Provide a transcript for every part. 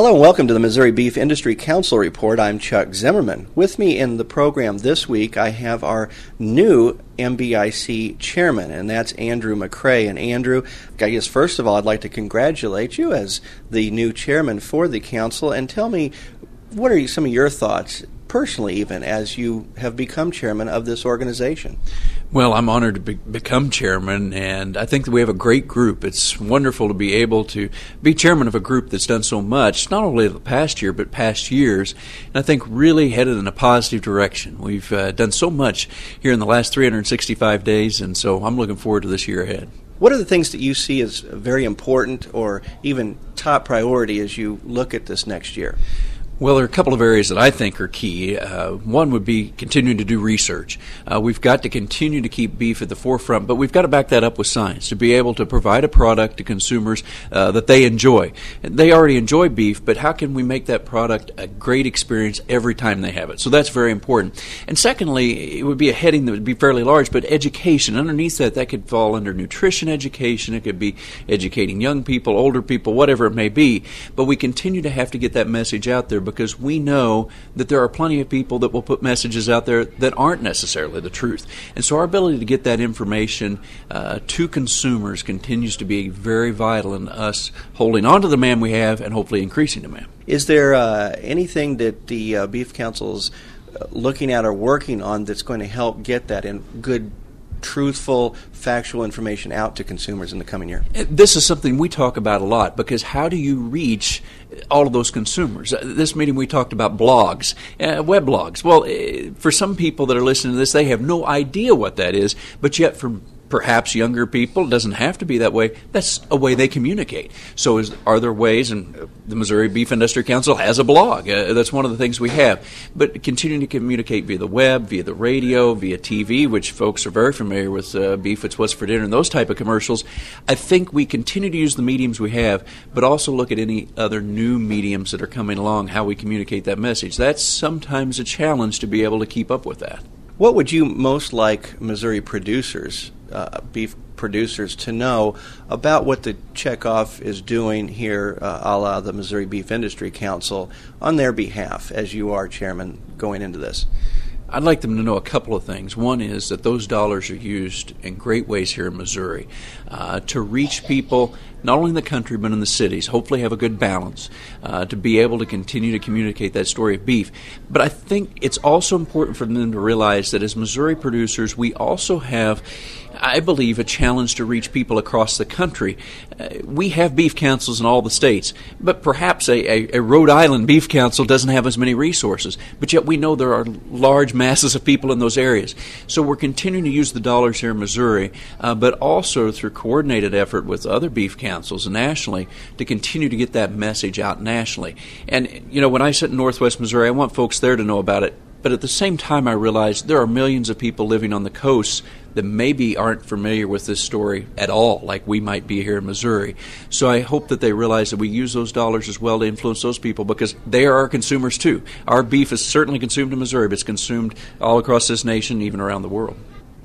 Hello and welcome to the Missouri Beef Industry Council Report. I'm Chuck Zimmerman. With me in the program this week, I have our new MBIC chairman, and that's Andrew McCrea. And Andrew, I guess first of all, I'd like to congratulate you as the new chairman for the council, and tell me what are some of your thoughts personally, even as you have become chairman of this organization? Well, I'm honored to be, become chairman, and I think that we have a great group. It's wonderful to be able to be chairman of a group that's done so much, not only the past year, but past years, and I think really headed in a positive direction. We've uh, done so much here in the last 365 days, and so I'm looking forward to this year ahead. What are the things that you see as very important or even top priority as you look at this next year? Well, there are a couple of areas that I think are key. Uh, one would be continuing to do research. Uh, we've got to continue to keep beef at the forefront, but we've got to back that up with science to be able to provide a product to consumers uh, that they enjoy. They already enjoy beef, but how can we make that product a great experience every time they have it? So that's very important. And secondly, it would be a heading that would be fairly large, but education. Underneath that, that could fall under nutrition education. It could be educating young people, older people, whatever it may be. But we continue to have to get that message out there because we know that there are plenty of people that will put messages out there that aren't necessarily the truth. And so our ability to get that information uh, to consumers continues to be very vital in us holding on to the demand we have and hopefully increasing the demand. Is there uh, anything that the uh, Beef Council's uh, looking at or working on that's going to help get that in good truthful, factual information out to consumers in the coming year? This is something we talk about a lot because how do you reach all of those consumers? Uh, this meeting we talked about blogs, uh, web blogs. Well, uh, for some people that are listening to this, they have no idea what that is, but yet for perhaps younger people. It doesn't have to be that way. That's a way they communicate. So, is, are there ways? And the Missouri Beef Industry Council has a blog. Uh, that's one of the things we have. But continuing to communicate via the web, via the radio, via TV, which folks are very familiar with. Uh, beef, it's what's for dinner, and those type of commercials. I think we continue to use the mediums we have, but also look at any other new mediums that are coming along. How we communicate that message. That's sometimes a challenge to be able to keep up with that. What would you most like Missouri producers uh, beef producers to know about what the checkoff is doing here, uh, a la the Missouri Beef Industry Council, on their behalf as you are chairman going into this? I'd like them to know a couple of things. One is that those dollars are used in great ways here in Missouri uh, to reach people not only in the country but in the cities. Hopefully, have a good balance uh, to be able to continue to communicate that story of beef. But I think it's also important for them to realize that as Missouri producers, we also have I believe, a challenge to reach people across the country. Uh, we have beef councils in all the states, but perhaps a, a, a, Rhode Island beef council doesn't have as many resources. But yet we know there are large masses of people in those areas. So we're continuing to use the dollars here in Missouri, uh, but also through coordinated effort with other beef councils nationally to continue to get that message out nationally. And, you know, when I sit in northwest Missouri, I want folks there to know about it but at the same time, I realize there are millions of people living on the coast that maybe aren't familiar with this story at all, like we might be here in Missouri. So I hope that they realize that we use those dollars as well to influence those people because they are our consumers too. Our beef is certainly consumed in Missouri, but it's consumed all across this nation, even around the world.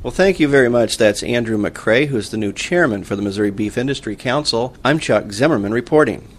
Well, thank you very much. That's Andrew McCrea, who's the new chairman for the Missouri Beef Industry Council. I'm Chuck Zimmerman reporting.